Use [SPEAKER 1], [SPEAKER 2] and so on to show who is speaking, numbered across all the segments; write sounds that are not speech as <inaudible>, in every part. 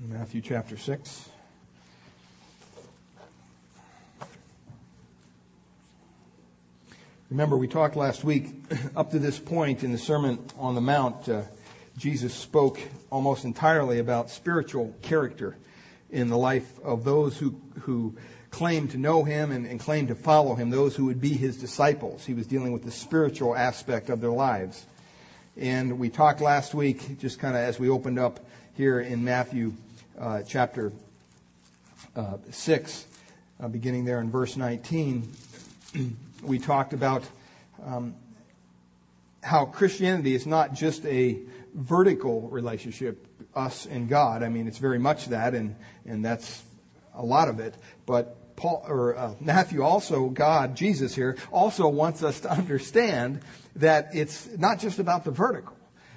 [SPEAKER 1] Matthew chapter 6. Remember, we talked last week, <clears throat> up to this point in the Sermon on the Mount, uh, Jesus spoke almost entirely about spiritual character in the life of those who, who claim to know him and, and claim to follow him, those who would be his disciples. He was dealing with the spiritual aspect of their lives. And we talked last week, just kind of as we opened up here in Matthew uh, chapter uh, 6, uh, beginning there in verse 19, <clears throat> we talked about um, how Christianity is not just a vertical relationship, us and God. I mean, it's very much that, and, and that's a lot of it. But Paul or uh, Matthew also, God, Jesus here, also wants us to understand that it's not just about the vertical.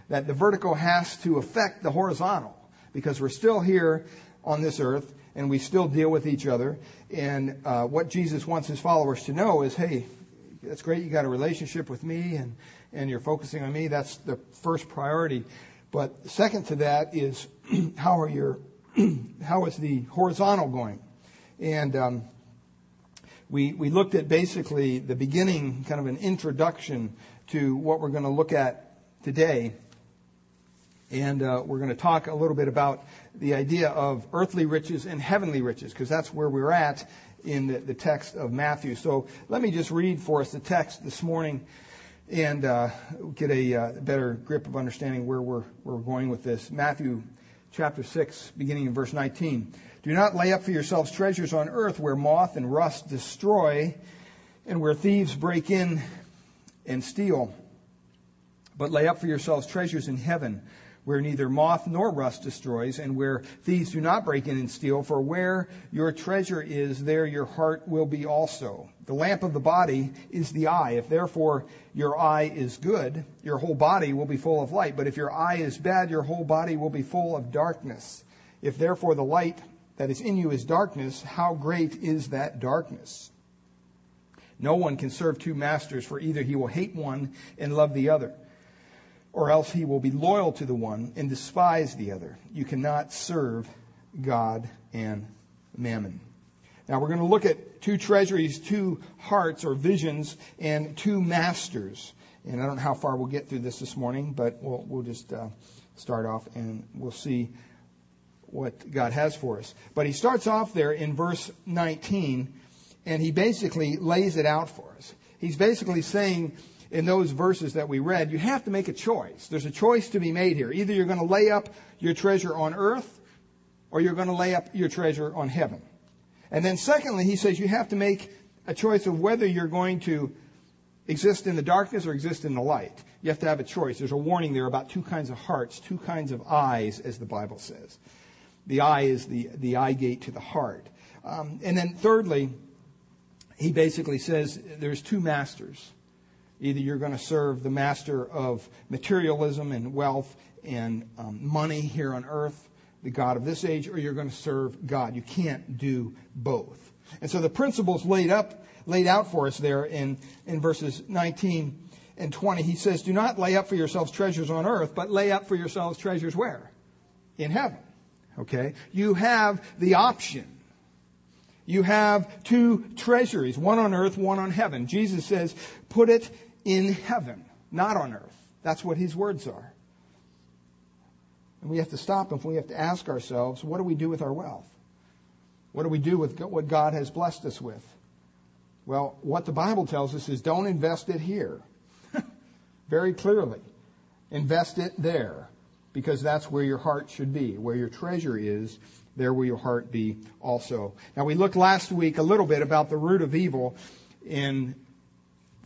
[SPEAKER 1] That the vertical has to affect the horizontal because we're still here on this earth and we still deal with each other. And uh, what Jesus wants his followers to know is, hey, that's great. You got a relationship with me and, and you're focusing on me. That's the first priority. But second to that is <clears throat> how are your, <clears throat> how is the horizontal going? And, um, we, we looked at basically the beginning, kind of an introduction to what we're going to look at today. And uh, we're going to talk a little bit about the idea of earthly riches and heavenly riches, because that's where we're at in the, the, text of Matthew. So let me just read for us the text this morning and uh, get a uh, better grip of understanding where we're, where we're going with this. Matthew chapter 6, beginning in verse 19. Do not lay up for yourselves treasures on earth where moth and rust destroy and where thieves break in and steal. But lay up for yourselves treasures in heaven where neither moth nor rust destroys, and where thieves do not break in and steal. For where your treasure is, there your heart will be also. The lamp of the body is the eye. If therefore your eye is good, your whole body will be full of light. But if your eye is bad, your whole body will be full of darkness. If therefore the light that is in you is darkness, how great is that darkness? No one can serve two masters, for either he will hate one and love the other or else he will be loyal to the one and despise the other. You cannot serve God and mammon. Now we're going to look at two treasuries, two hearts or visions, and two masters. And I don't know how far we'll get through this this morning, but we'll, we'll just uh, start off and we'll see what God has for us. But he starts off there in verse 19, and he basically lays it out for us. He's basically saying, in those verses that we read, you have to make a choice. There's a choice to be made here. Either you're going to lay up your treasure on earth or you're going to lay up your treasure on heaven. And then secondly, he says you have to make a choice of whether you're going to exist in the darkness or exist in the light. You have to have a choice. There's a warning there about two kinds of hearts, two kinds of eyes, as the Bible says. The eye is the, the eye gate to the heart. Um, and then thirdly, he basically says there's two masters. Either you're going to serve the master of materialism and wealth and um, money here on earth, the God of this age, or you're going to serve God. You can't do both. And so the principles laid up, laid out for us there in, in verses 19 and 20, he says, do not lay up for yourselves treasures on earth, but lay up for yourselves treasures where? In heaven. Okay? You have the option. You have two treasuries, one on earth, one on heaven. Jesus says, put it in heaven, not on earth. That's what his words are. And we have to stop and we have to ask ourselves, what do we do with our wealth? What do we do with what God has blessed us with? Well, what the Bible tells us is don't invest it here. <laughs> Very clearly. Invest it there because that's where your heart should be. Where your treasure is, there will your heart be also. Now we looked last week a little bit about the root of evil in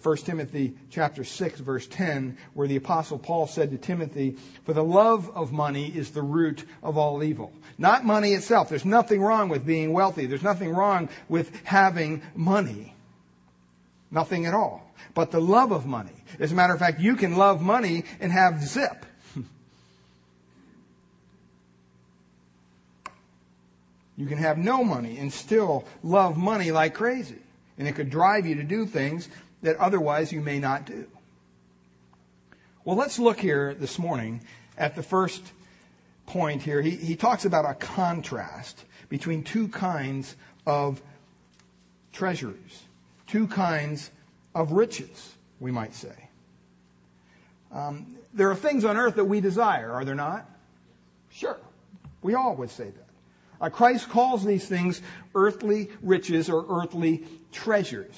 [SPEAKER 1] 1 Timothy chapter 6 verse 10 where the apostle Paul said to Timothy, for the love of money is the root of all evil. Not money itself. There's nothing wrong with being wealthy. There's nothing wrong with having money. Nothing at all. But the love of money. As a matter of fact, you can love money and have zip. <laughs> You can have no money and still love money like crazy. And it could drive you to do things that otherwise you may not do. Well, let's look here this morning at the first point here, he, he talks about a contrast between two kinds of treasures, two kinds of riches, we might say. Um, there are things on earth that we desire, are there not? Sure. We all would say that. Uh, Christ calls these things earthly riches or earthly treasures.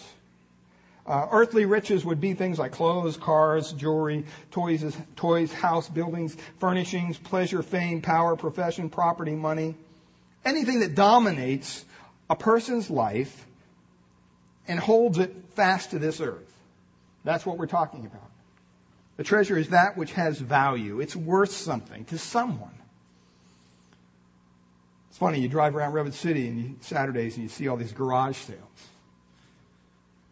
[SPEAKER 1] Uh, earthly riches would be things like clothes, cars, jewelry, toys, toys, house, buildings, furnishings, pleasure, fame, power, profession, property, money. Anything that dominates a person's life and holds it fast to this earth. That's what we're talking about. The treasure is that which has value. It's worth something to someone. It's funny, you drive around Redwood City and you, Saturdays and you see all these garage sales.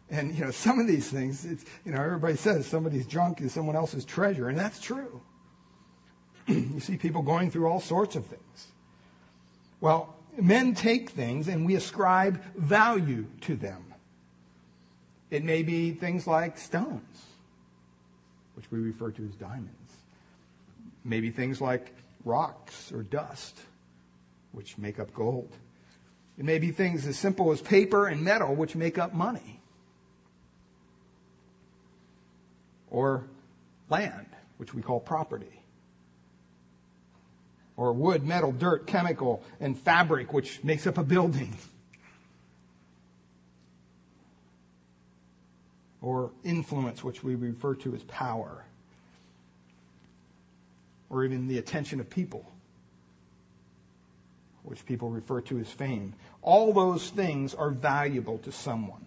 [SPEAKER 1] And, you know, some of these things, it's, you know, everybody says somebody's junk is someone else's treasure, and that's true. <clears throat> you see people going through all sorts of things. Well, men take things and we ascribe value to them. It may be things like stones, which we refer to as diamonds. Maybe things like rocks or dust, which make up gold. It may be things as simple as paper and metal, which make up money. Or land, which we call property. Or wood, metal, dirt, chemical, and fabric, which makes up a building. Or influence, which we refer to as power. Or even the attention of people, which people refer to as fame. All those things are valuable to someone.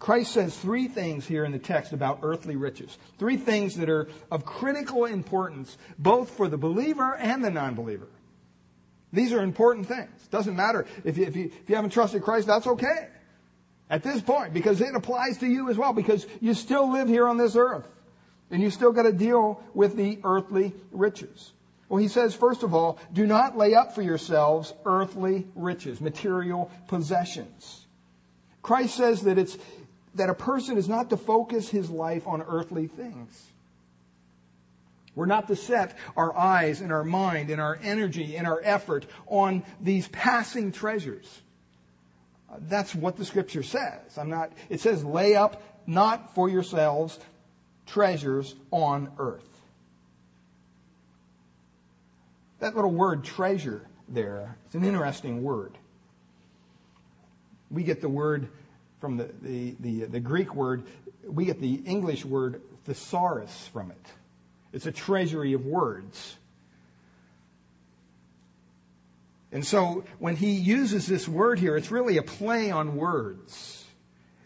[SPEAKER 1] Christ says three things here in the text about earthly riches. Three things that are of critical importance both for the believer and the non-believer. These are important things. Doesn't matter if you, if you, if you haven't trusted Christ, that's okay. At this point, because it applies to you as well, because you still live here on this earth. And you still got to deal with the earthly riches. Well, he says, first of all, do not lay up for yourselves earthly riches, material possessions. Christ says that it's, that a person is not to focus his life on earthly things. We're not to set our eyes and our mind and our energy and our effort on these passing treasures. That's what the scripture says. I'm not, it says lay up not for yourselves treasures on earth. That little word treasure there, it's an interesting word. We get the word from the, the, the, the, Greek word, we get the English word thesaurus from it. It's a treasury of words. And so when he uses this word here, it's really a play on words.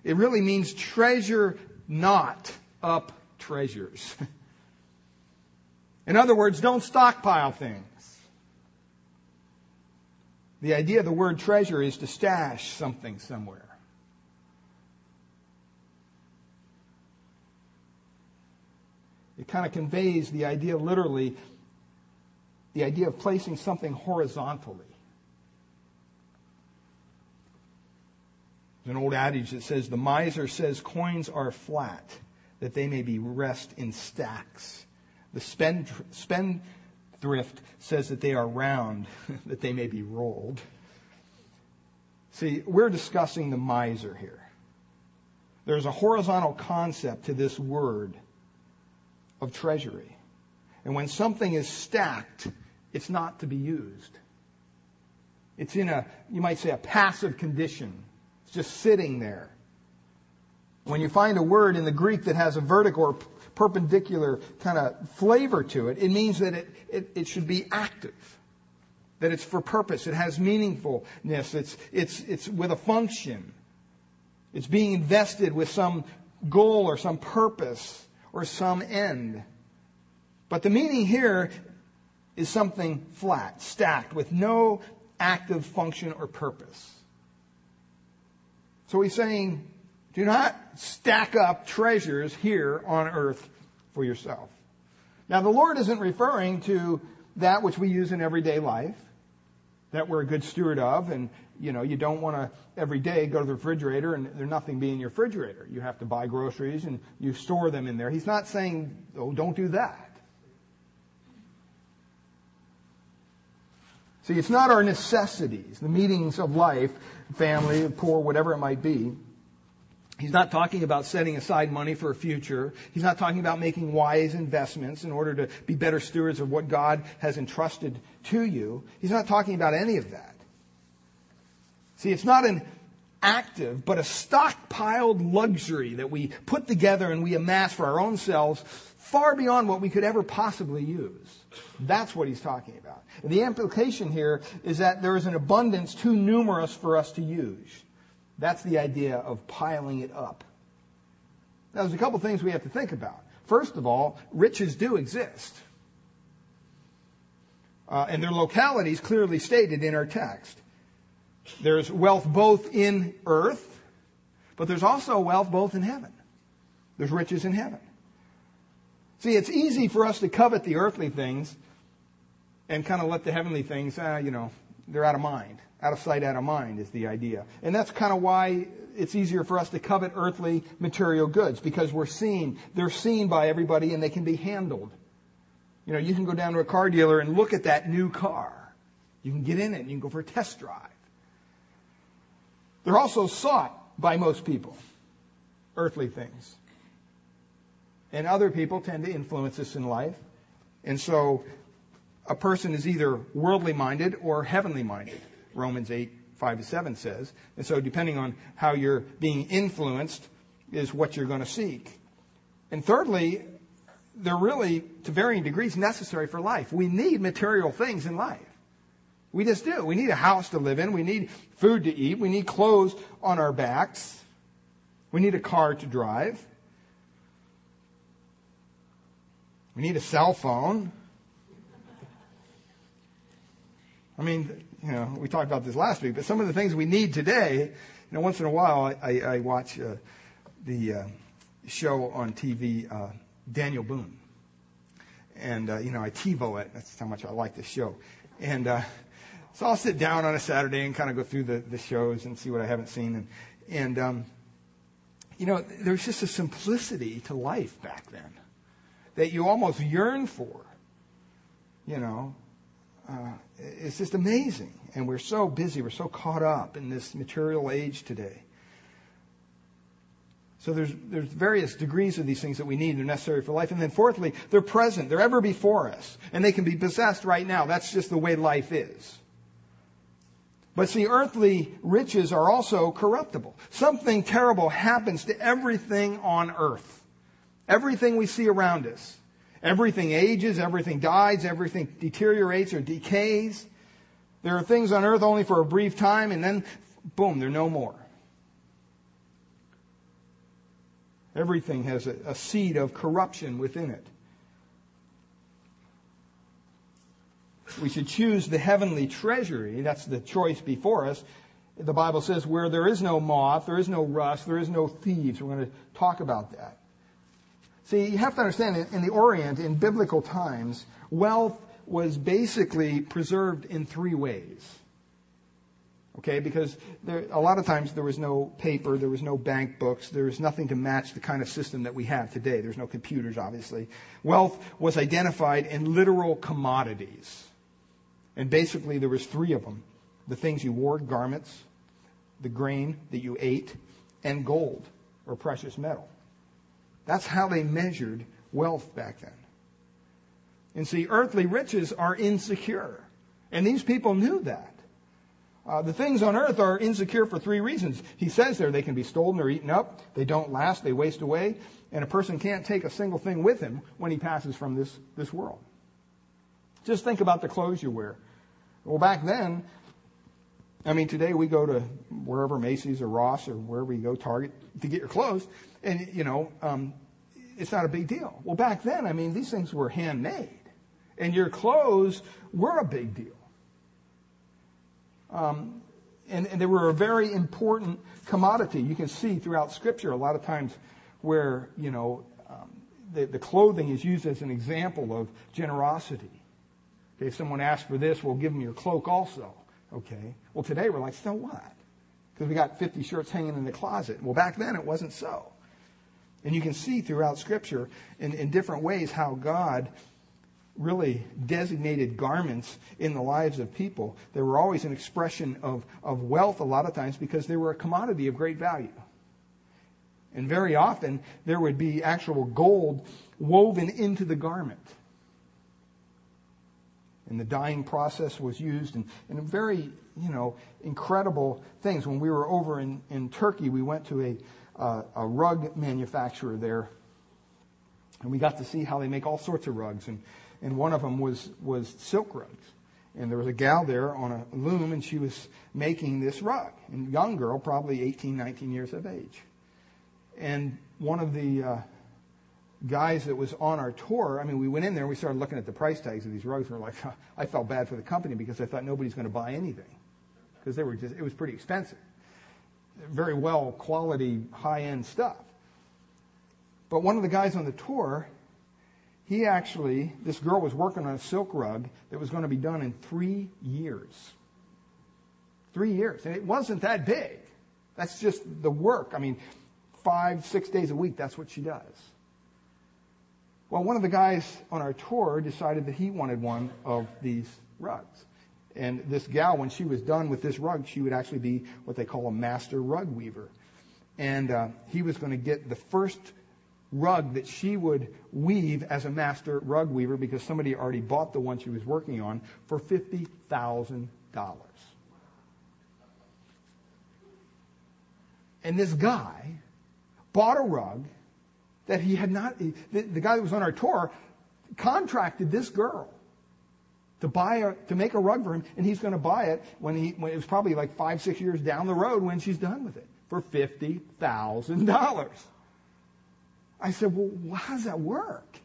[SPEAKER 1] It really means treasure not up treasures. <laughs> In other words, don't stockpile things. The idea of the word treasure is to stash something somewhere. It kind of conveys the idea, literally, the idea of placing something horizontally. There's an old adage that says, the miser says coins are flat, that they may be rest in stacks. The spend, spendthrift says that they are round, <laughs> that they may be rolled. See, we're discussing the miser here. There's a horizontal concept to this word of treasury. And when something is stacked, it's not to be used. It's in a, you might say, a passive condition. It's just sitting there. When you find a word in the Greek that has a vertical or perpendicular kind of flavor to it, it means that it, it, it should be active. That it's for purpose. It has meaningfulness. It's, it's, it's with a function. It's being invested with some goal or some purpose or some end. But the meaning here is something flat, stacked, with no active function or purpose. So he's saying, do not stack up treasures here on earth for yourself. Now, the Lord isn't referring to that which we use in everyday life, that we're a good steward of, and you know, you don't want to every day go to the refrigerator and there's nothing be in your refrigerator. You have to buy groceries and you store them in there. He's not saying, oh, don't do that. See, it's not our necessities, the meetings of life, family, poor, whatever it might be. He's not talking about setting aside money for a future. He's not talking about making wise investments in order to be better stewards of what God has entrusted to you. He's not talking about any of that. See, it's not an active, but a stockpiled luxury that we put together and we amass for our own selves far beyond what we could ever possibly use. That's what he's talking about. And the implication here is that there is an abundance too numerous for us to use. That's the idea of piling it up. Now, there's a couple things we have to think about. First of all, riches do exist. Uh, and their localities clearly stated in our text. There's wealth both in earth, but there's also wealth both in heaven. There's riches in heaven. See, it's easy for us to covet the earthly things and kind of let the heavenly things, uh, you know, they're out of mind. Out of sight, out of mind is the idea. And that's kind of why it's easier for us to covet earthly material goods because we're seen. They're seen by everybody and they can be handled. You know, you can go down to a car dealer and look at that new car. You can get in it and you can go for a test drive. They're also sought by most people, earthly things. And other people tend to influence us in life. And so a person is either worldly minded or heavenly minded. Romans 8, 5 to 7 says. And so depending on how you're being influenced is what you're going to seek. And thirdly, they're really, to varying degrees, necessary for life. We need material things in life. We just do. We need a house to live in. We need food to eat. We need clothes on our backs. We need a car to drive. We need a cell phone. I mean, you know, we talked about this last week, but some of the things we need today, you know, once in a while I, I, watch uh, the uh, show on TV, uh, Daniel Boone. And, uh, you know, I TiVo it. That's how much I like this show. And uh, so I'll sit down on a Saturday and kind of go through the, the shows and see what I haven't seen. And, and um, you know, there's just a simplicity to life back then that you almost yearn for. You know, uh, it's just amazing. And we're so busy, we're so caught up in this material age today. So there's, there's various degrees of these things that we need. They're necessary for life. And then fourthly, they're present. They're ever before us. And they can be possessed right now. That's just the way life is. But see, earthly riches are also corruptible. Something terrible happens to everything on earth. Everything we see around us. Everything ages, everything dies, everything deteriorates or decays. There are things on earth only for a brief time and then, boom, they're no more. Everything has a, a seed of corruption within it. We should choose the heavenly treasury. That's the choice before us. The Bible says where there is no moth, there is no rust, there is no thieves. We're going to talk about that. See, you have to understand, in the Orient, in biblical times, wealth was basically preserved in three ways. Okay, because there, a lot of times there was no paper, there was no bank books, there was nothing to match the kind of system that we have today. There's no computers, obviously. Wealth was identified in literal commodities. And basically there was three of them. The things you wore, garments, the grain that you ate, and gold, or precious metal. That's how they measured wealth back then. And see, earthly riches are insecure. And these people knew that. Uh, the things on earth are insecure for three reasons. He says there they can be stolen or eaten up, they don't last, they waste away, and a person can't take a single thing with him when he passes from this, this world. Just think about the clothes you wear. Well, back then, I mean, today we go to wherever Macy's or Ross or wherever you go, Target, to get your clothes, and you know, um, it's not a big deal. Well, back then, I mean, these things were handmade, and your clothes were a big deal. Um, and, and they were a very important commodity. You can see throughout Scripture a lot of times where you know um, the, the clothing is used as an example of generosity. Okay, if someone asks for this, we'll give them your cloak also. Okay. Well, today we're like, so what? Because we got 50 shirts hanging in the closet. Well, back then it wasn't so. And you can see throughout Scripture in, in different ways how God really designated garments in the lives of people. They were always an expression of, of wealth a lot of times because they were a commodity of great value. And very often there would be actual gold woven into the garment. And the dyeing process was used and, and very, you know, incredible things. When we were over in, in Turkey, we went to a, uh, a rug manufacturer there and we got to see how they make all sorts of rugs. And, and one of them was, was silk rugs. And there was a gal there on a loom and she was making this rug. And young girl, probably 18, 19 years of age. And one of the uh, guys that was on our tour, I mean, we went in there and we started looking at the price tags of these rugs. And we're like, <laughs> I felt bad for the company because I thought nobody's going to buy anything. Because they were just, it was pretty expensive. Very well quality, high end stuff. But one of the guys on the tour, he actually, this girl was working on a silk rug that was going to be done in three years. Three years. And it wasn't that big. That's just the work. I mean, five, six days a week, that's what she does. Well, one of the guys on our tour decided that he wanted one of these rugs. And this gal, when she was done with this rug, she would actually be what they call a master rug weaver. And uh, he was going to get the first rug that she would weave as a master rug weaver because somebody already bought the one she was working on for $50,000. And this guy bought a rug that he had not, the, the guy that was on our tour contracted this girl to buy a, to make a rug for him, and he's going to buy it when he, when it was probably like five, six years down the road when she's done with it for $50,000. I said, well, how does that work?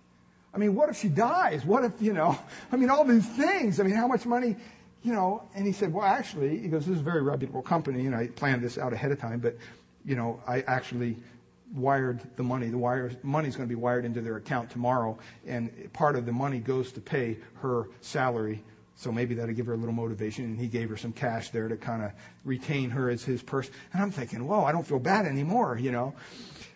[SPEAKER 1] I mean, what if she dies? What if, you know, <laughs> I mean, all these things. I mean, how much money, you know? And he said, well, actually, he goes, this is a very reputable company, and I planned this out ahead of time, but, you know, I actually wired the money. The wire, money's going to be wired into their account tomorrow, and part of the money goes to pay her salary. So maybe that'll give her a little motivation. And he gave her some cash there to kind of retain her as his person. And I'm thinking, whoa, I don't feel bad anymore, you know,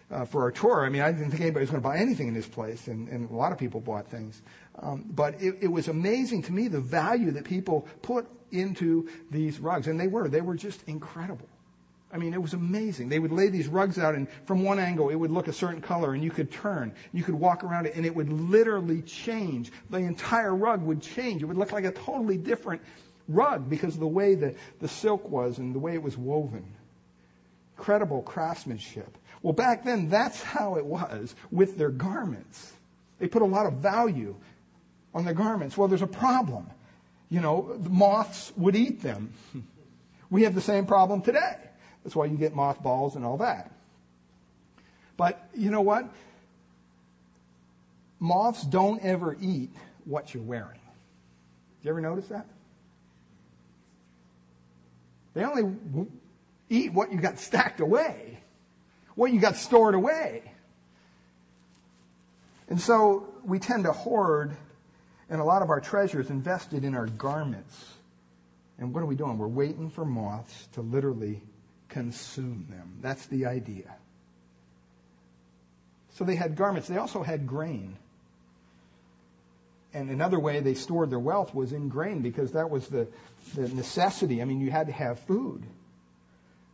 [SPEAKER 1] uh, for our tour. I mean, I didn't think anybody was going to buy anything in this place, and, and a lot of people bought things. Um, but it, it was amazing to me the value that people put into these rugs, and they were. They were just incredible. I mean, it was amazing. They would lay these rugs out, and from one angle, it would look a certain color, and you could turn. You could walk around it, and it would literally change. The entire rug would change. It would look like a totally different rug because of the way the, the silk was and the way it was woven. Incredible craftsmanship. Well, back then, that's how it was with their garments. They put a lot of value on their garments. Well, there's a problem. You know, the moths would eat them. <laughs> We have the same problem today. That's why you get mothballs and all that. But you know what? Moths don't ever eat what you're wearing. You ever notice that? They only eat what you got stacked away, what you got stored away. And so we tend to hoard and a lot of our treasures invested in our garments. And what are we doing? We're waiting for moths to literally consume them. That's the idea. So they had garments. They also had grain. And another way they stored their wealth was in grain because that was the, the necessity. I mean, you had to have food.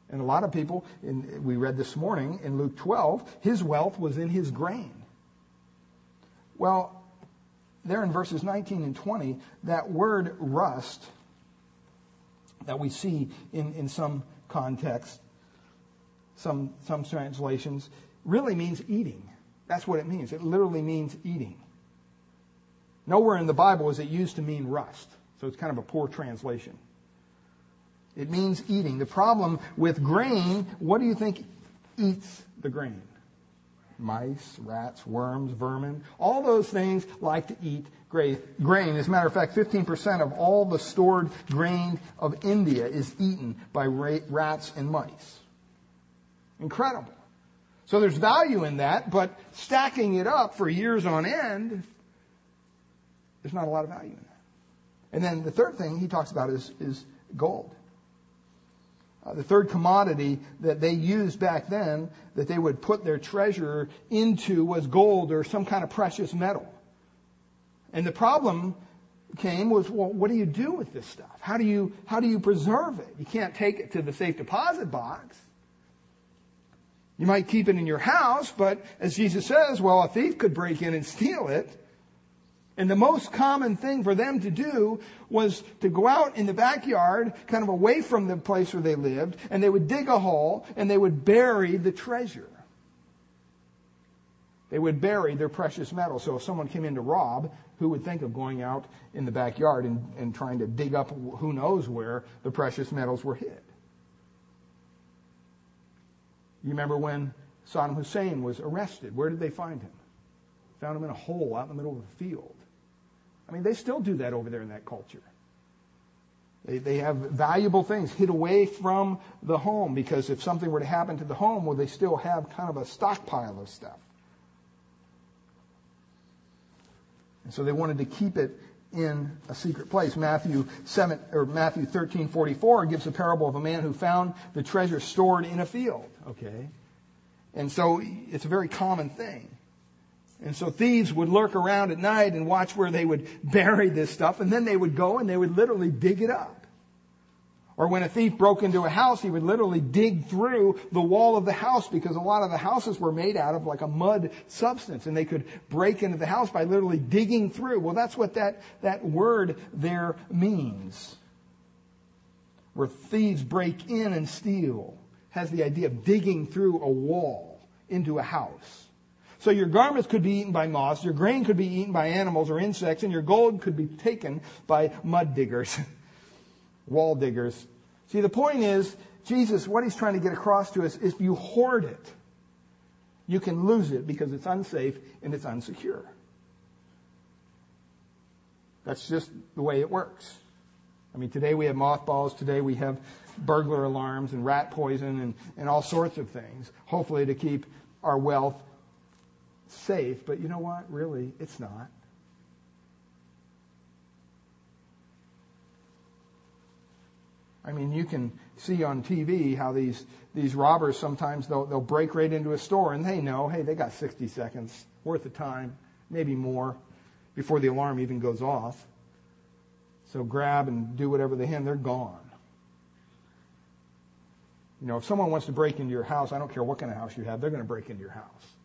[SPEAKER 1] And a lot of people, in, we read this morning in Luke 12, his wealth was in his grain. Well, there in verses 19 and 20, that word rust that we see in, in some context, some, some translations, really means eating. That's what it means. It literally means eating. Nowhere in the Bible is it used to mean rust. So it's kind of a poor translation. It means eating. The problem with grain, what do you think eats the grain? Mice, rats, worms, vermin. All those things like to eat grain. As a matter of fact, 15% of all the stored grain of India is eaten by rats and mice. Incredible. So there's value in that, but stacking it up for years on end, there's not a lot of value in that. And then the third thing he talks about is, is gold. Uh, the third commodity that they used back then that they would put their treasure into was gold or some kind of precious metal. And the problem came was, well, what do you do with this stuff? How do you, how do you preserve it? You can't take it to the safe deposit box. You might keep it in your house, but as Jesus says, well, a thief could break in and steal it. And the most common thing for them to do was to go out in the backyard, kind of away from the place where they lived, and they would dig a hole and they would bury the treasure. They would bury their precious metal. So if someone came in to rob, who would think of going out in the backyard and, and trying to dig up who knows where the precious metals were hid? You remember when Saddam Hussein was arrested? Where did they find him? Found him in a hole out in the middle of a field. I mean, they still do that over there in that culture. They, they have valuable things hid away from the home because if something were to happen to the home, well, they still have kind of a stockpile of stuff. And so they wanted to keep it in a secret place. Matthew 7 or Matthew 13:44 gives a parable of a man who found the treasure stored in a field, okay? And so it's a very common thing. And so thieves would lurk around at night and watch where they would <laughs> bury this stuff, and then they would go and they would literally dig it up. Or when a thief broke into a house, he would literally dig through the wall of the house because a lot of the houses were made out of like a mud substance and they could break into the house by literally digging through. Well, that's what that, that word there means. Where thieves break in and steal has the idea of digging through a wall into a house. So your garments could be eaten by moths, your grain could be eaten by animals or insects, and your gold could be taken by mud diggers, <laughs> wall diggers. See, the point is, Jesus, what he's trying to get across to us is if you hoard it, you can lose it because it's unsafe and it's unsecure. That's just the way it works. I mean, today we have mothballs, today we have burglar alarms and rat poison and, and all sorts of things, hopefully to keep our wealth safe, but you know what? Really, it's not. I mean, you can see on TV how these, these robbers sometimes they'll, they'll break right into a store and they know, hey, they got 60 seconds worth of time, maybe more, before the alarm even goes off. So grab and do whatever they can, they're gone. You know, if someone wants to break into your house, I don't care what kind of house you have, they're going to break into your house.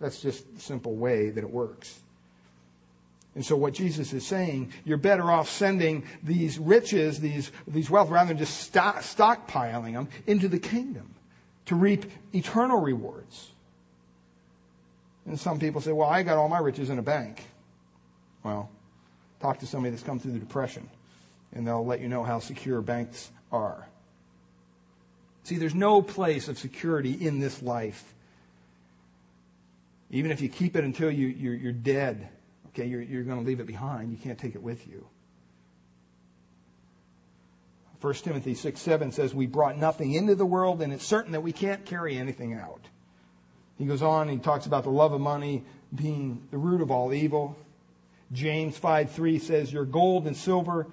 [SPEAKER 1] That's just the simple way that it works. And so what Jesus is saying, you're better off sending these riches, these, these wealth, rather than just stock, stockpiling them into the kingdom to reap eternal rewards. And some people say, well, I got all my riches in a bank. Well, talk to somebody that's come through the depression and they'll let you know how secure banks are. See, there's no place of security in this life even if you keep it until you, you're, you're dead, okay, you're, you're going to leave it behind. You can't take it with you. 1 Timothy 6 7 says, We brought nothing into the world, and it's certain that we can't carry anything out. He goes on, he talks about the love of money being the root of all evil. James 5 3 says, Your gold and silver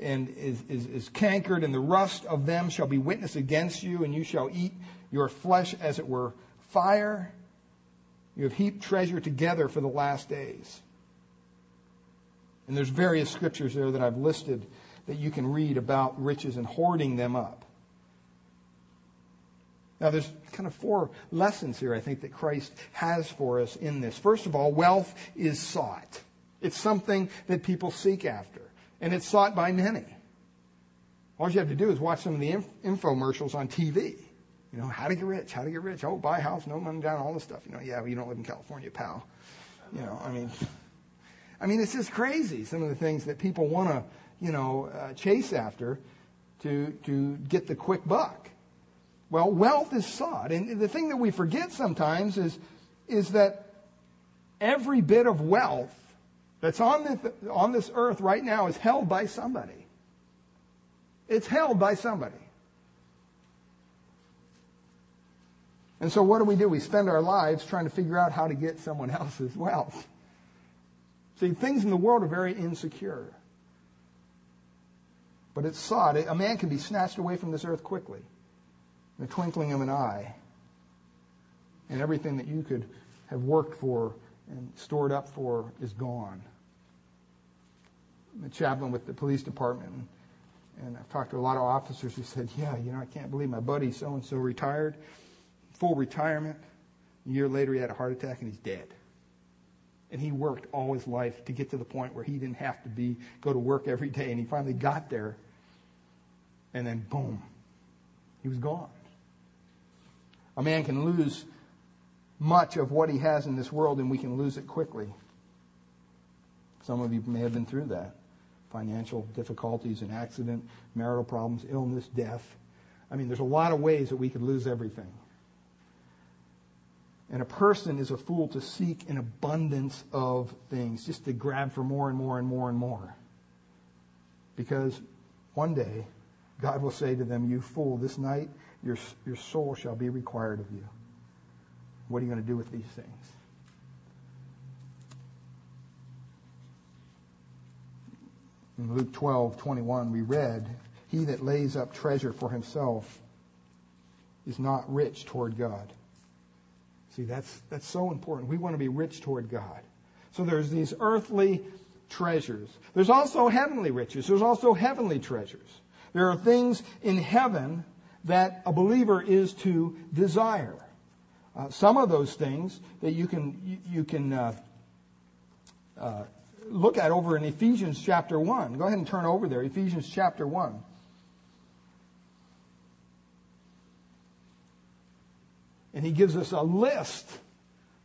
[SPEAKER 1] and is, is, is cankered, and the rust of them shall be witness against you, and you shall eat your flesh as it were fire. You have heaped treasure together for the last days. And there's various scriptures there that I've listed that you can read about riches and hoarding them up. Now, there's kind of four lessons here, I think, that Christ has for us in this. First of all, wealth is sought. It's something that people seek after, and it's sought by many. All you have to do is watch some of the infomercials on TV. You know, how to get rich, how to get rich. Oh, buy a house, no money down, all this stuff. You know, yeah, well, you don't live in California, pal. You know, I mean, I mean, it's just crazy. Some of the things that people want to, you know, uh, chase after to to get the quick buck. Well, wealth is sought, and the thing that we forget sometimes is is that every bit of wealth that's on this, on this earth right now is held by somebody. It's held by somebody. And so what do we do? We spend our lives trying to figure out how to get someone <laughs> else's wealth. See, things in the world are very insecure. But it's sought. A man can be snatched away from this earth quickly, in the twinkling of an eye. And everything that you could have worked for and stored up for is gone. A chaplain with the police department. And I've talked to a lot of officers who said, yeah, you know, I can't believe my buddy so and so retired, full retirement. A year later, he had a heart attack and he's dead. And he worked all his life to get to the point where he didn't have to be go to work every day. And he finally got there. And then boom, he was gone. A man can lose much of what he has in this world, and we can lose it quickly. Some of you may have been through that financial difficulties, an accident, marital problems, illness, death. I mean, there's a lot of ways that we could lose everything. And a person is a fool to seek an abundance of things, just to grab for more and more and more and more. Because one day, God will say to them, You fool, this night your, your soul shall be required of you. What are you going to do with these things? In Luke 12, 21, we read, He that lays up treasure for himself is not rich toward God. See, that's, that's so important. We want to be rich toward God. So there's these earthly treasures. There's also heavenly riches. There's also heavenly treasures. There are things in heaven that a believer is to desire. Uh, some of those things that you can you, you can uh, uh, look at over in Ephesians chapter one. Go ahead and turn over there, Ephesians chapter one. And he gives us a list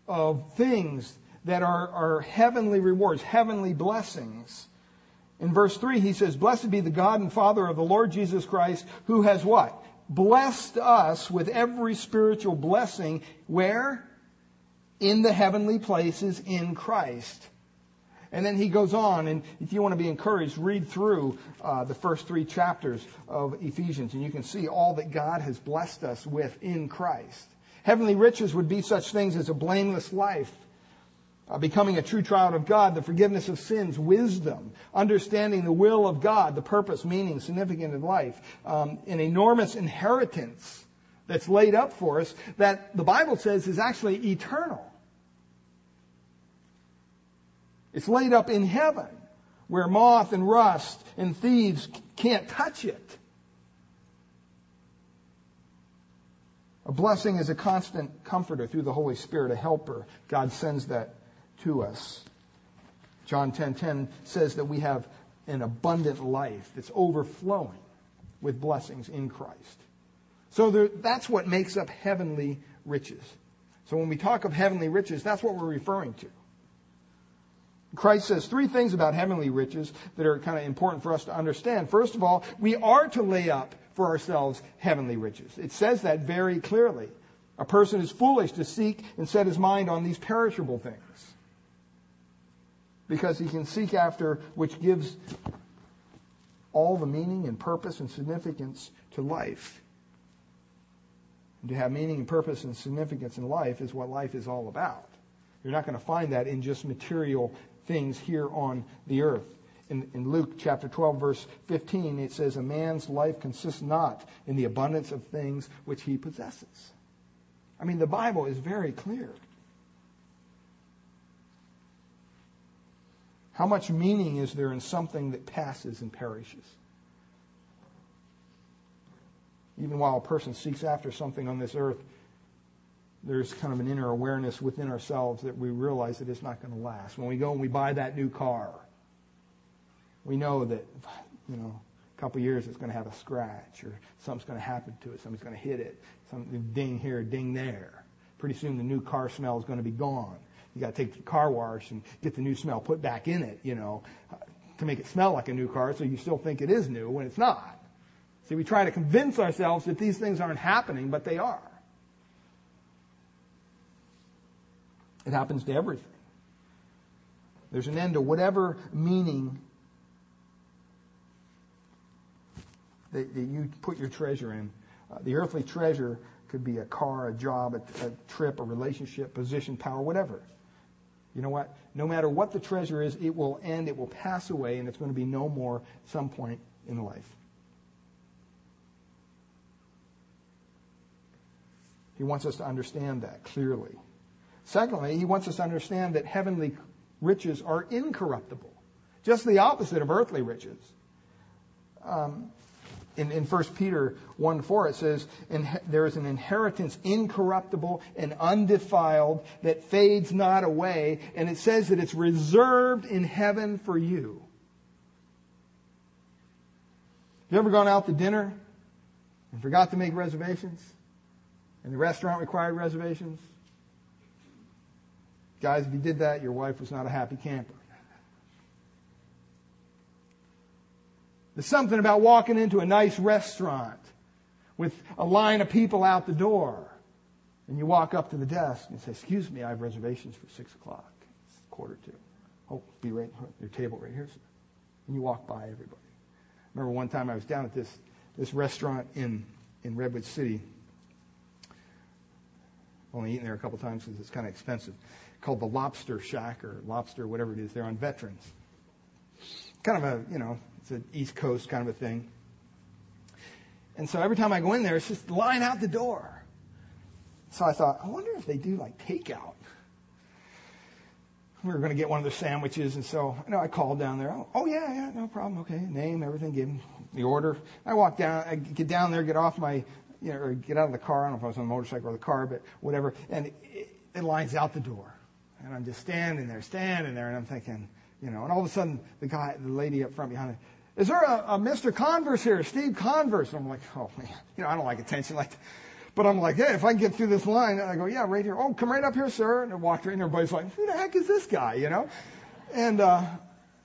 [SPEAKER 1] of things that are, are heavenly rewards, heavenly blessings. In verse 3, he says, Blessed be the God and Father of the Lord Jesus Christ, who has what? blessed us with every spiritual blessing. Where? In the heavenly places in Christ. And then he goes on, and if you want to be encouraged, read through uh, the first three chapters of Ephesians, and you can see all that God has blessed us with in Christ. Heavenly riches would be such things as a blameless life, uh, becoming a true child of God, the forgiveness of sins, wisdom, understanding the will of God, the purpose, meaning, significance of life, um, an enormous inheritance that's laid up for us that the Bible says is actually eternal. It's laid up in heaven where moth and rust and thieves can't touch it. A blessing is a constant comforter through the Holy Spirit, a helper. God sends that to us. John 10:10 10, 10 says that we have an abundant life that's overflowing with blessings in Christ. So there, that's what makes up heavenly riches. So when we talk of heavenly riches, that's what we're referring to. Christ says three things about heavenly riches that are kind of important for us to understand. First of all, we are to lay up for ourselves heavenly riches. It says that very clearly. A person is foolish to seek and set his mind on these perishable things because he can seek after which gives all the meaning and purpose and significance to life. And to have meaning and purpose and significance in life is what life is all about. You're not going to find that in just material things here on the earth. In, in, Luke chapter 12, verse 15, it says, A man's life consists not in the abundance of things which he possesses. I mean, the Bible is very clear. How much meaning is there in something that passes and perishes? Even while a person seeks after something on this earth, there's kind of an inner awareness within ourselves that we realize that it's not going to last. When we go and we buy that new car, we know that, you know, a couple years it's going to have a scratch or something's going to happen to it. Somebody's going to hit it. Something ding here, ding there. Pretty soon the new car smell is going to be gone. You got to take the car wash and get the new smell put back in it, you know, to make it smell like a new car so you still think it is new when it's not. See, we try to convince ourselves that these things aren't happening, but they are. It happens to everything. There's an end to whatever meaning that, that you put your treasure in. Uh, the earthly treasure could be a car, a job, a, a trip, a relationship, position, power, whatever. You know what? No matter what the treasure is, it will end, it will pass away, and it's going to be no more at some point in life. He wants us to understand that clearly. Secondly, he wants us to understand that heavenly riches are incorruptible. Just the opposite of earthly riches. Um, in, in 1 Peter 1 4, it says, There is an inheritance incorruptible and undefiled that fades not away. And it says that it's reserved in heaven for you. Have you ever gone out to dinner and forgot to make reservations? And the restaurant required reservations? Guys, if you did that, your wife was not a happy camper. There's something about walking into a nice restaurant with a line of people out the door. And you walk up to the desk and you say, excuse me, I have reservations for six o'clock. It's quarter to. Oh, be right, your table right here, sir. And you walk by everybody. I remember one time I was down at this, this restaurant in, in Redwood City. Only eaten there a couple times because it's kind of expensive. Called the Lobster Shack or Lobster, whatever it is. They're on Veterans. Kind of a, you know, it's an East Coast kind of a thing. And so every time I go in there, it's just line out the door. So I thought, I wonder if they do like takeout. We were going to get one of their sandwiches, and so you know, I called down there. Oh, yeah, yeah, no problem. Okay, name, everything, give them the order. I walk down, I get down there, get off my, you know, or get out of the car. I don't know if I was on a motorcycle or the car, but whatever. And it, it lines out the door, and I'm just standing there, standing there, and I'm thinking, you know, and all of a sudden the guy, the lady up front behind me, is there a, a Mr. Converse here, Steve Converse? And I'm like, oh man, you know, I don't like attention like that. But I'm like, hey, if I can get through this line, I go, yeah, right here. Oh, come right up here, sir. And I walked right in, everybody's like, who the heck is this guy, you know? And, uh,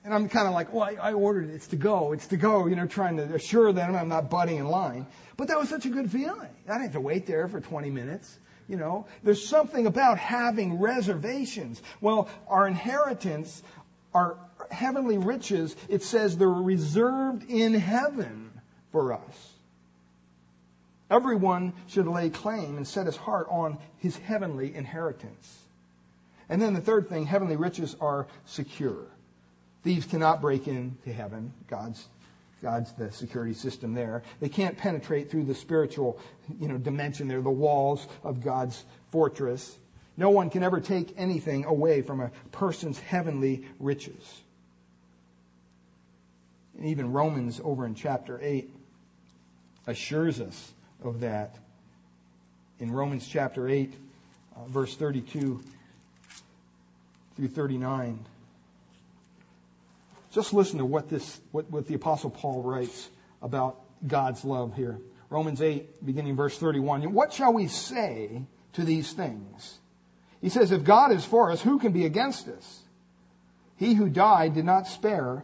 [SPEAKER 1] and I'm kind of like, well, I, I, ordered it. It's to go. It's to go, you know, trying to assure them I'm not butting in line. But that was such a good feeling. I didn't have to wait there for 20 minutes. You know, there's something about having reservations. Well, our inheritance, our heavenly riches, it says they're reserved in heaven for us. Everyone should lay claim and set his heart on his heavenly inheritance. And then the third thing, heavenly riches are secure. Thieves cannot break into heaven, God's God's the security system there. They can't penetrate through the spiritual, you know, dimension there, the walls of God's fortress. No one can ever take anything away from a person's heavenly riches. And even Romans over in chapter 8 assures us of that. In Romans chapter 8, uh, verse 32 through 39. Just listen to what this, what, what the apostle Paul writes about God's love here. Romans 8, beginning verse 31. What shall we say to these things? He says, if God is for us, who can be against us? He who died did not spare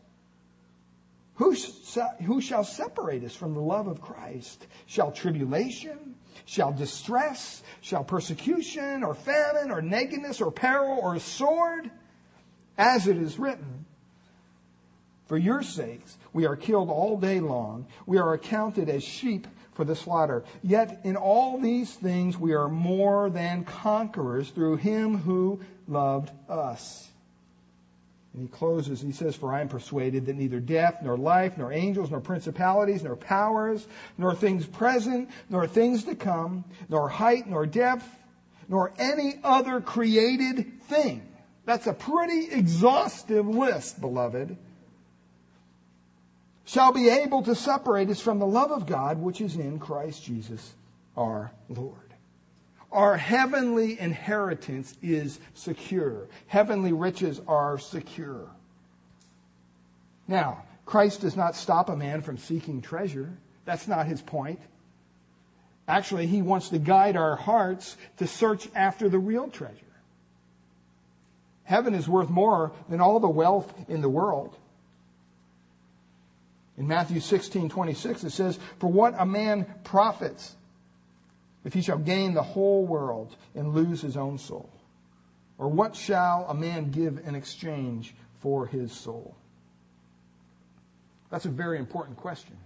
[SPEAKER 1] Who, who shall separate us from the love of Christ? Shall tribulation, shall distress, shall persecution, or famine, or nakedness, or peril, or sword? As it is written, For your sakes we are killed all day long. We are accounted as sheep for the slaughter. Yet in all these things we are more than conquerors through him who loved us. And he closes, he says, For I am persuaded that neither death, nor life, nor angels, nor principalities, nor powers, nor things present, nor things to come, nor height, nor depth, nor any other created thing. That's a pretty exhaustive list, beloved. Shall be able to separate us from the love of God which is in Christ Jesus our Lord. Our heavenly inheritance is secure. Heavenly riches are secure. Now, Christ does not stop a man from seeking treasure. That's not his point. Actually, he wants to guide our hearts to search after the real treasure. Heaven is worth more than all the wealth in the world. In Matthew 16, 26, it says, For what a man profits if he shall gain the whole world and lose his own soul? Or what shall a man give in exchange for his soul? That's a very important question.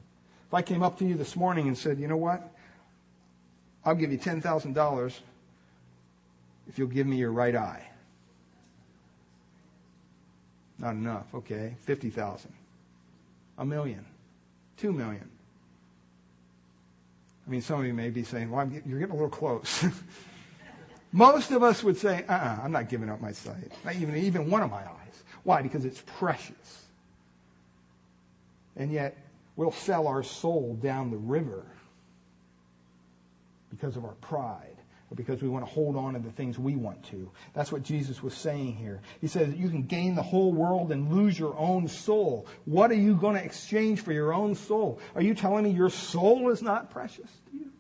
[SPEAKER 1] If I came up to you this morning and said, you know what? I'll give you $10,000 if you'll give me your right eye. Not enough. Okay. 50,000. A million. Two million. I mean, some of you may be saying, well, getting, you're getting a little close. <laughs> Most of us would say, uh-uh, I'm not giving up my sight. Not even, even one of my eyes. Why? Because it's precious. And yet, we'll sell our soul down the river because of our pride because we want to hold on to the things we want to. That's what Jesus was saying here. He says you can gain the whole world and lose your own soul. What are you going to exchange for your own soul? Are you telling me your soul is not precious to you?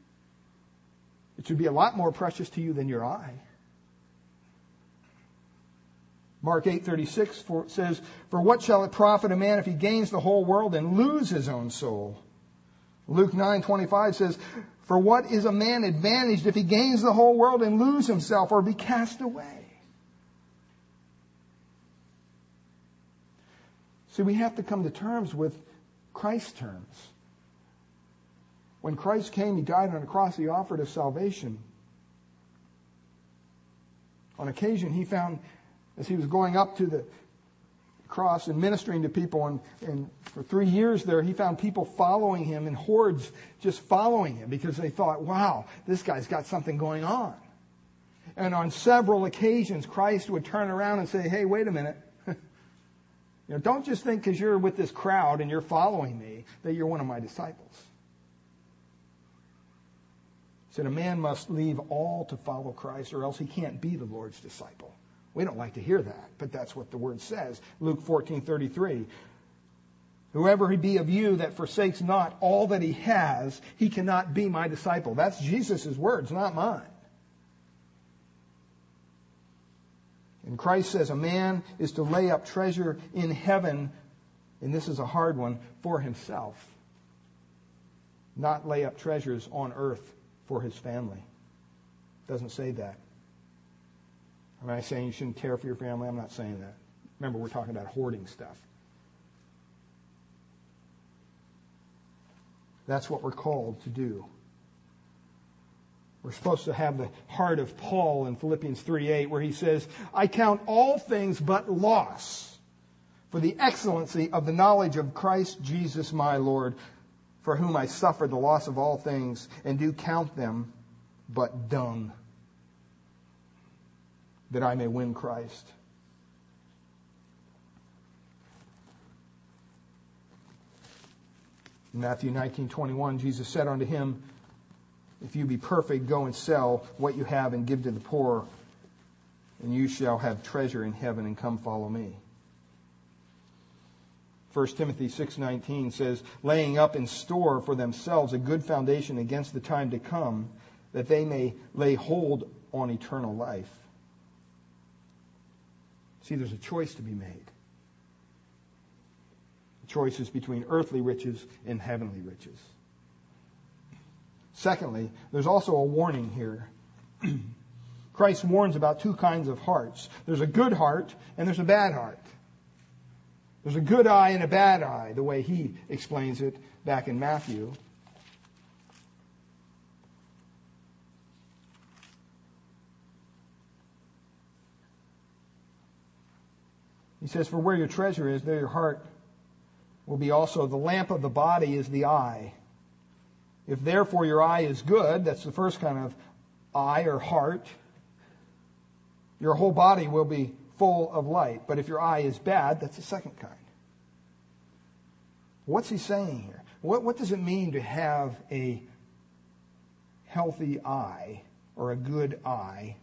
[SPEAKER 1] It should be a lot more precious to you than your eye. Mark 8:36 says, "For what shall it profit a man if he gains the whole world and lose his own soul?" Luke 9:25 says, for what is a man advantaged if he gains the whole world and lose himself or be cast away? See, we have to come to terms with Christ's terms. When Christ came, he died on the cross, he offered us salvation. On occasion, he found, as he was going up to the cross and ministering to people. And, and for three years there, he found people following him in hordes just following him because they thought, wow, this guy's got something going on. And on several occasions, Christ would turn around and say, hey, wait a minute. <laughs> you know, don't just think because you're with this crowd and you're following me that you're one of my disciples. He said, a man must leave all to follow Christ or else he can't be the Lord's disciple. We don't like to hear that, but that's what the word says. Luke 14, 33. Whoever he be of you that forsakes not all that he has, he cannot be my disciple. That's Jesus' words, not mine. And Christ says a man is to lay up treasure in heaven, and this is a hard one, for himself. Not lay up treasures on earth for his family. Doesn't say that. Am I saying you shouldn't care for your family? I'm not saying that. Remember, we're talking about hoarding stuff. That's what we're called to do. We're supposed to have the heart of Paul in Philippians 3:8 where he says, "I count all things but loss for the excellency of the knowledge of Christ Jesus my Lord, for whom I suffered the loss of all things and do count them but dung." That I may win Christ. In Matthew 19:21 Jesus said unto him, If you be perfect, go and sell what you have and give to the poor, and you shall have treasure in heaven and come follow me. 1 Timothy 6:19 says, laying up in store for themselves a good foundation against the time to come, that they may lay hold on eternal life. See, there's a choice to be made. The choice is between earthly riches and heavenly riches. Secondly, there's also a warning here. <clears throat> Christ warns about two kinds of hearts. There's a good heart and there's a bad heart. There's a good eye and a bad eye, the way he explains it back in Matthew. He says, For where your treasure is, there your heart will be also. The lamp of the body is the eye. If therefore your eye is good, that's the first kind of eye or heart, your whole body will be full of light. But if your eye is bad, that's the second kind. What's he saying here? What, what does it mean to have a healthy eye or a good eye?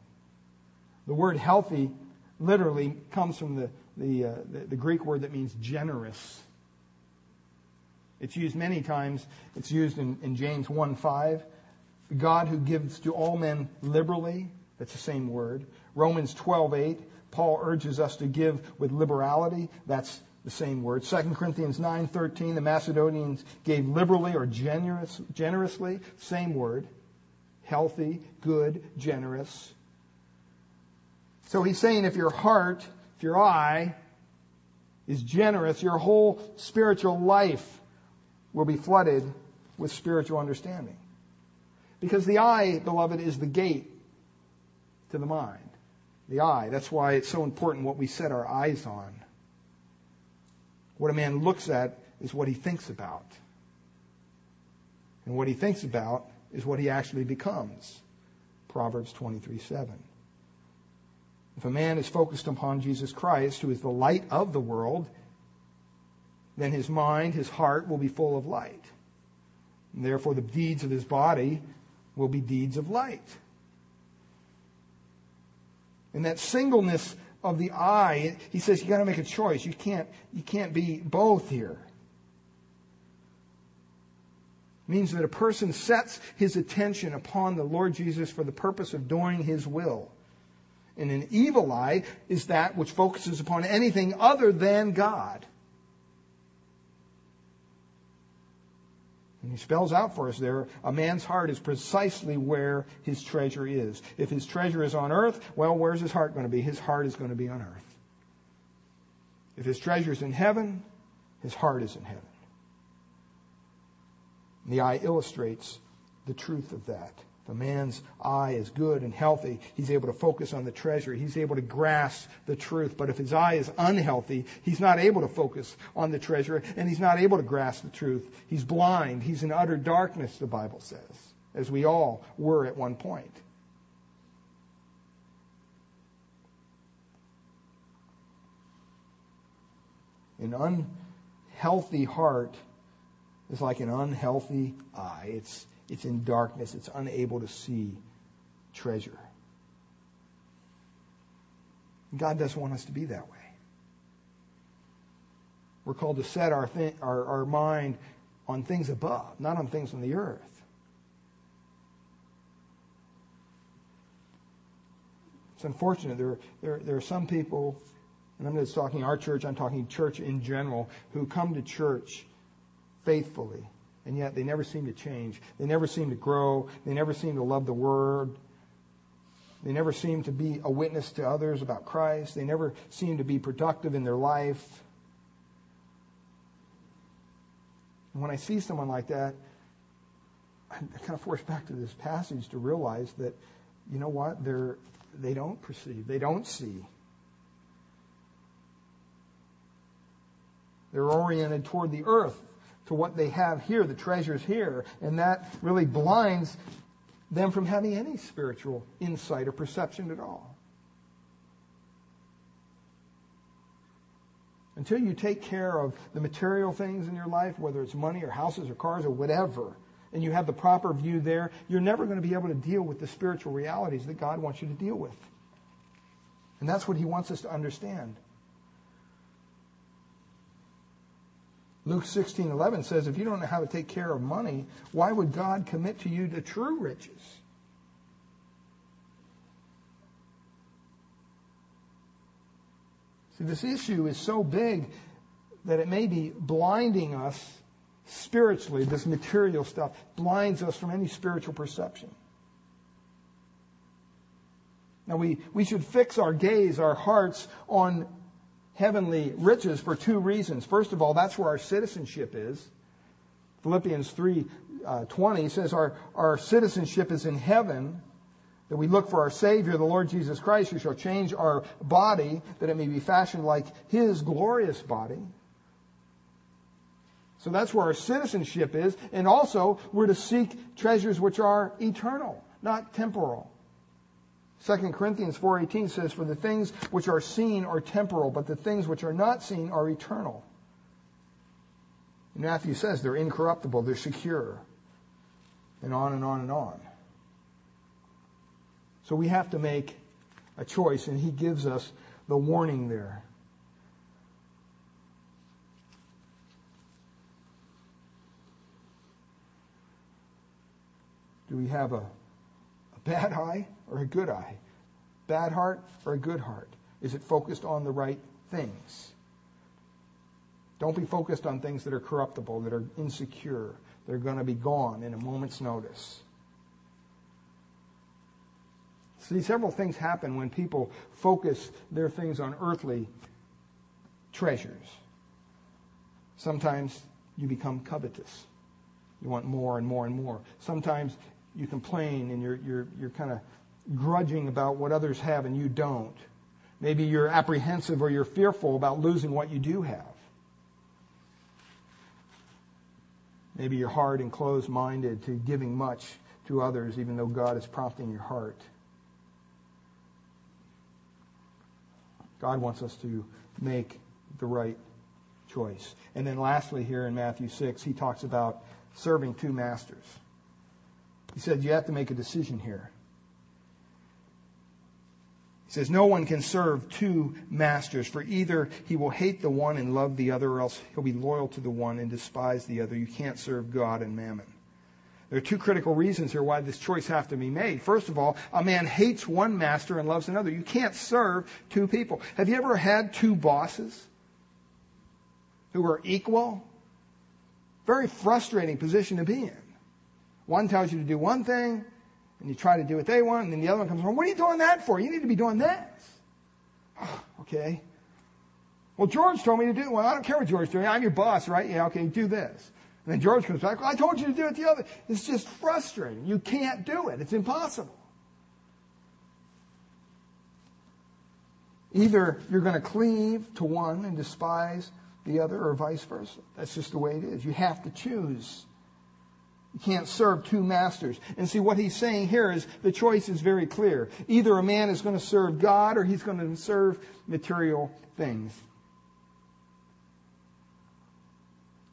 [SPEAKER 1] The word healthy literally comes from the the, uh, the, the Greek word that means generous. It's used many times. It's used in, in James 1 5. God who gives to all men liberally. That's the same word. Romans 12 8. Paul urges us to give with liberality. That's the same word. 2 Corinthians 9 13. The Macedonians gave liberally or generous, generously. Same word. Healthy, good, generous. So he's saying if your heart your eye is generous, your whole spiritual life will be flooded with spiritual understanding. Because the eye, beloved, is the gate to the mind. The eye. That's why it's so important what we set our eyes on. What a man looks at is what he thinks about. And what he thinks about is what he actually becomes. Proverbs 23 7. If a man is focused upon Jesus Christ, who is the light of the world, then his mind, his heart will be full of light. And therefore, the deeds of his body will be deeds of light. And that singleness of the eye, he says you got to make a choice. You can't, you can't be both here. It means that a person sets his attention upon the Lord Jesus for the purpose of doing his will. And an evil eye is that which focuses upon anything other than God. And he spells out for us there a man's heart is precisely where his treasure is. If his treasure is on earth, well, where's his heart going to be? His heart is going to be on earth. If his treasure is in heaven, his heart is in heaven. And the eye illustrates the truth of that. If a man's eye is good and healthy, he's able to focus on the treasure. He's able to grasp the truth. But if his eye is unhealthy, he's not able to focus on the treasure and he's not able to grasp the truth. He's blind. He's in utter darkness, the Bible says, as we all were at one point. An unhealthy heart is like an unhealthy eye. It's it's in darkness. It's unable to see treasure. God doesn't want us to be that way. We're called to set our, th- our, our mind on things above, not on things on the earth. It's unfortunate. There, there, there are some people, and I'm not just talking our church, I'm talking church in general, who come to church faithfully and yet they never seem to change. They never seem to grow. They never seem to love the Word. They never seem to be a witness to others about Christ. They never seem to be productive in their life. And when I see someone like that, I'm kind of forced back to this passage to realize that, you know what, they're, they don't perceive, they don't see. They're oriented toward the earth to what they have here, the treasures here, and that really blinds them from having any spiritual insight or perception at all. Until you take care of the material things in your life, whether it's money or houses or cars or whatever, and you have the proper view there, you're never going to be able to deal with the spiritual realities that God wants you to deal with. And that's what He wants us to understand. Luke 16, 11 says, if you don't know how to take care of money, why would God commit to you the true riches? See, this issue is so big that it may be blinding us spiritually. This material stuff blinds us from any spiritual perception. Now, we, we should fix our gaze, our hearts on heavenly riches for two reasons. First of all, that's where our citizenship is. Philippians 3 uh, 20 says our, our citizenship is in heaven, that we look for our Savior, the Lord Jesus Christ, who shall change our body, that it may be fashioned like His glorious body. So that's where our citizenship is. And also, we're to seek treasures which are eternal, not temporal. 2 Corinthians 4:18 says for the things which are seen are temporal but the things which are not seen are eternal. Matthew says they're incorruptible, they're secure. And on and on and on. So we have to make a choice and he gives us the warning there. Do we have a bad eye or a good eye? Bad heart or a good heart? Is it focused on the right things? Don't be focused on things that are corruptible, that are insecure. that are going to be gone in a moment's notice. See, several things happen when people focus their things on earthly treasures. Sometimes you become covetous. You want more and more and more. Sometimes you complain and you're, you're, you're kind of grudging about what others have and you don't. Maybe you're apprehensive or you're fearful about losing what you do have. Maybe you're hard and closed minded to giving much to others, even though God is prompting your heart. God wants us to make the right choice. And then lastly, here in Matthew 6, he talks about serving two masters. He said, You have to make a decision here. He says, No one can serve two masters, for either he will hate the one and love the other, or else he'll be loyal to the one and despise the other. You can't serve God and mammon. There are two critical reasons here why this choice has to be made. First of all, a man hates one master and loves another. You can't serve two people. Have you ever had two bosses who are equal? Very frustrating position to be in. One tells you to do one thing, and you try to do what they want, and then the other one comes along, what are you doing that for? You need to be doing this. <sighs> okay. Well, George told me to do. Well, I don't care what George doing. I'm your boss, right? Yeah, okay, do this. And then George comes back, well, I told you to do it the other. It's just frustrating. You can't do it. It's impossible. Either you're going to cleave to one and despise the other or vice versa. That's just the way it is. You have to choose. You can't serve two masters. And see, what he's saying here is the choice is very clear. Either a man is going to serve God or he's going to serve material things.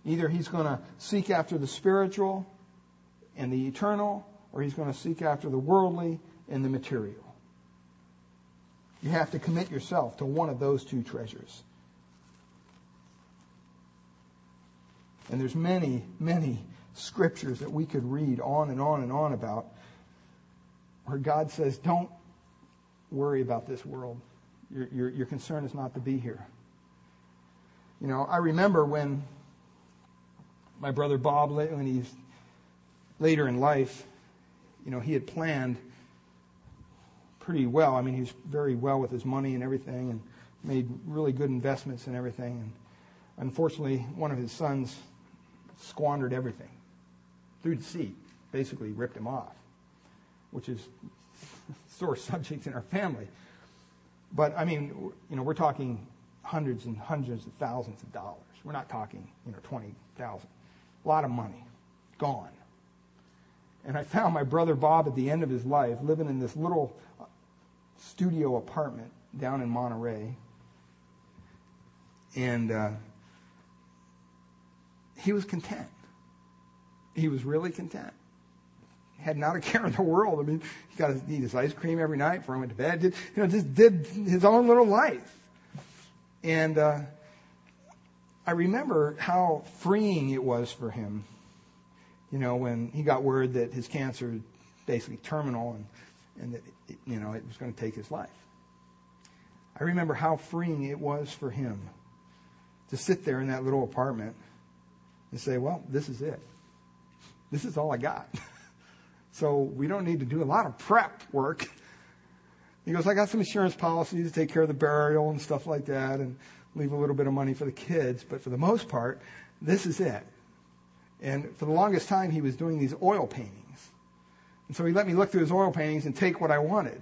[SPEAKER 1] Either he's going to seek after the spiritual and the eternal, or he's going to seek after the worldly and the material. You have to commit yourself to one of those two treasures. And there's many, many scriptures that we could read on and on and on about where God says, don't worry about this world. Your, your, your concern is not to be here. You know, I remember when my brother Bob, when he's later in life, you know, he had planned pretty well. I mean, he was very well with his money and everything and made really good investments and everything. And unfortunately, one of his sons squandered everything through deceit, basically ripped him off, which is <laughs> sore subject in our family. But I mean, you know, we're talking hundreds and hundreds of thousands of dollars. We're not talking, you know, 20,000. A lot of money gone. And I found my brother Bob at the end of his life living in this little studio apartment down in Monterey. And uh, he was content. He was really content. Had not a care in the world. I mean, he got to eat his ice cream every night before he went to bed. Did, you know, just did his own little life. And uh, I remember how freeing it was for him, you know, when he got word that his cancer was basically terminal and, and that, it, you know, it was going to take his life. I remember how freeing it was for him to sit there in that little apartment and say, well, this is it. This is all I got. <laughs> so we don't need to do a lot of prep work. He goes, I got some insurance policies to take care of the burial and stuff like that and leave a little bit of money for the kids. But for the most part, this is it. And for the longest time, he was doing these oil paintings. And so he let me look through his oil paintings and take what I wanted.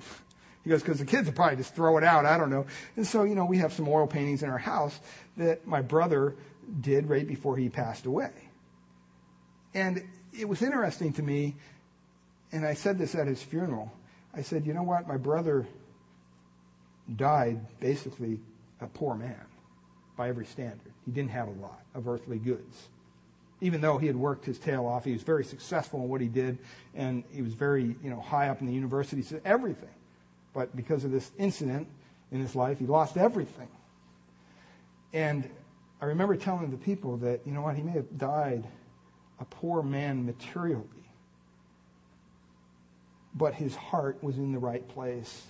[SPEAKER 1] He goes, because the kids would probably just throw it out. I don't know. And so, you know, we have some oil paintings in our house that my brother did right before he passed away. And it was interesting to me, and I said this at his funeral. I said, you know what? My brother died basically a poor man by every standard. He didn't have a lot of earthly goods. Even though he had worked his tail off, he was very successful in what he did, and he was very, you know, high up in the university, so everything. But because of this incident in his life, he lost everything. And I remember telling the people that, you know what, he may have died a poor man materially, but his heart was in the right place.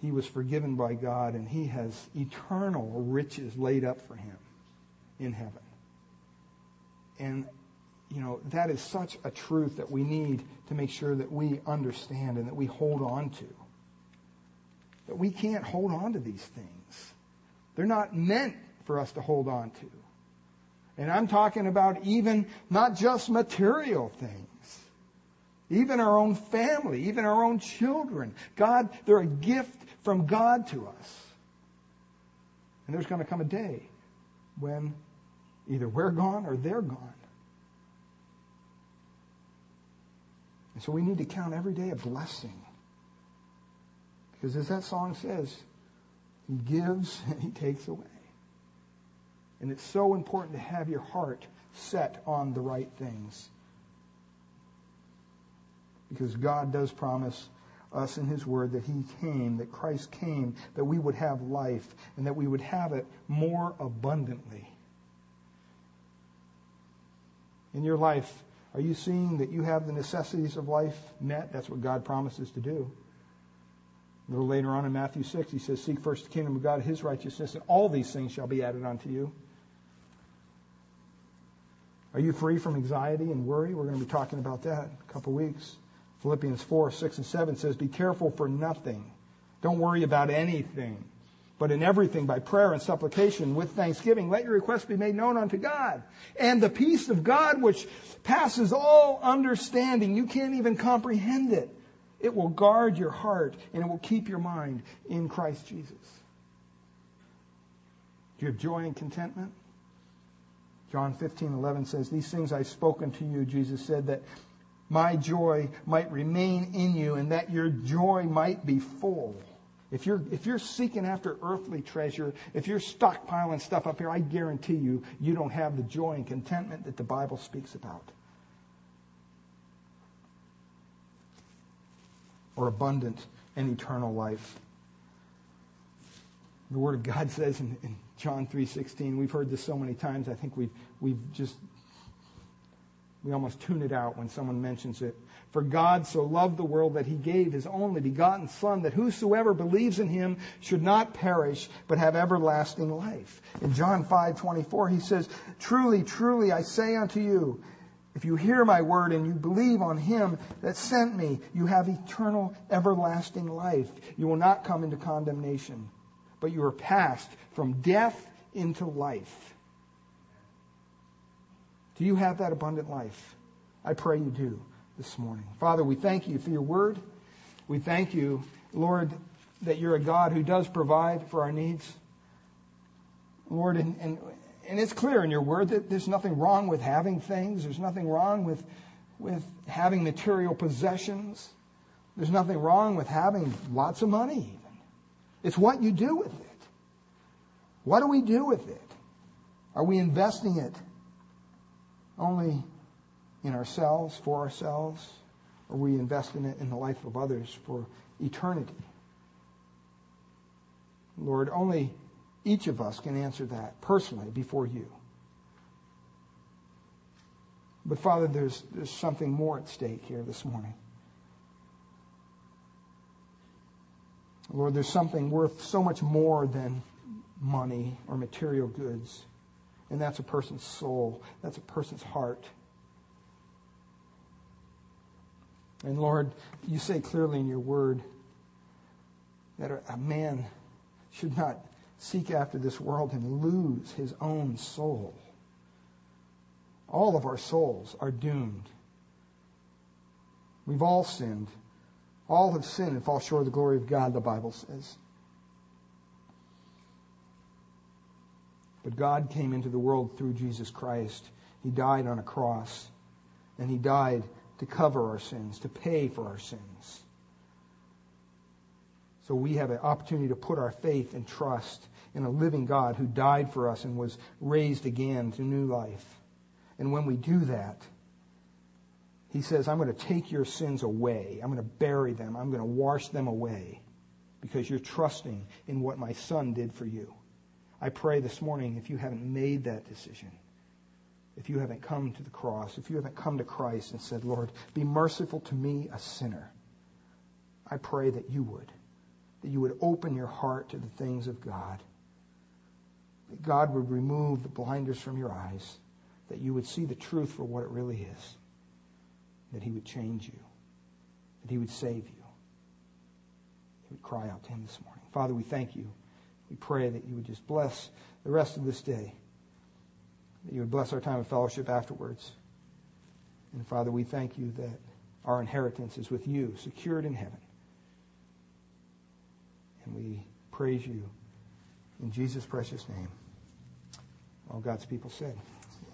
[SPEAKER 1] He was forgiven by God, and he has eternal riches laid up for him in heaven. And, you know, that is such a truth that we need to make sure that we understand and that we hold on to. That we can't hold on to these things. They're not meant for us to hold on to. And I'm talking about even not just material things, even our own family, even our own children. God, they're a gift from God to us. And there's going to come a day when either we're gone or they're gone. And so we need to count every day a blessing. Because as that song says, He gives and He takes away. And it's so important to have your heart set on the right things. Because God does promise us in His Word that He came, that Christ came, that we would have life, and that we would have it more abundantly. In your life, are you seeing that you have the necessities of life met? That's what God promises to do. A little later on in Matthew 6, he says, Seek first the kingdom of God, his righteousness, and all these things shall be added unto you. Are you free from anxiety and worry? We're going to be talking about that in a couple weeks. Philippians 4, 6, and 7 says, Be careful for nothing. Don't worry about anything. But in everything, by prayer and supplication with thanksgiving, let your requests be made known unto God. And the peace of God, which passes all understanding, you can't even comprehend it. It will guard your heart and it will keep your mind in Christ Jesus. Do you have joy and contentment? John 15, 11 says, These things I've spoken to you, Jesus said, that my joy might remain in you and that your joy might be full. If you're, if you're seeking after earthly treasure, if you're stockpiling stuff up here, I guarantee you, you don't have the joy and contentment that the Bible speaks about. Or abundant and eternal life. The Word of God <laughs> says in, in John 3.16, we've heard this so many times, I think we've, we've just we almost tune it out when someone mentions it. For God so loved the world that he gave his only begotten Son, that whosoever believes in him should not perish, but have everlasting life. In John 5, 24, he says, Truly, truly, I say unto you, if you hear my word and you believe on him that sent me, you have eternal, everlasting life. You will not come into condemnation, but you are passed from death into life. Do you have that abundant life? I pray you do this morning. Father, we thank you for your word. We thank you, Lord, that you're a God who does provide for our needs. Lord, and, and, and it's clear in your word that there's nothing wrong with having things. There's nothing wrong with, with having material possessions. There's nothing wrong with having lots of money. It's what you do with it. What do we do with it? Are we investing it only in ourselves, for ourselves, or we invest in it in the life of others for eternity? Lord, only each of us can answer that personally before you. But Father, there's, there's something more at stake here this morning. Lord, there's something worth so much more than money or material goods. And that's a person's soul. That's a person's heart. And Lord, you say clearly in your word that a man should not seek after this world and lose his own soul. All of our souls are doomed. We've all sinned. All have sinned and fall short of the glory of God, the Bible says. But God came into the world through Jesus Christ. He died on a cross. And He died to cover our sins, to pay for our sins. So we have an opportunity to put our faith and trust in a living God who died for us and was raised again to new life. And when we do that, he says, I'm going to take your sins away. I'm going to bury them. I'm going to wash them away because you're trusting in what my son did for you. I pray this morning if you haven't made that decision, if you haven't come to the cross, if you haven't come to Christ and said, Lord, be merciful to me, a sinner, I pray that you would, that you would open your heart to the things of God, that God would remove the blinders from your eyes, that you would see the truth for what it really is, that he would change you, that he would save you. He would cry out to him this morning. Father, we thank you We pray that you would just bless the rest of this day, that you would bless our time of fellowship afterwards. And Father, we thank you that our inheritance is with you, secured in heaven. And we praise you in Jesus' precious name. All God's people said,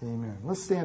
[SPEAKER 1] Amen. Let's stand.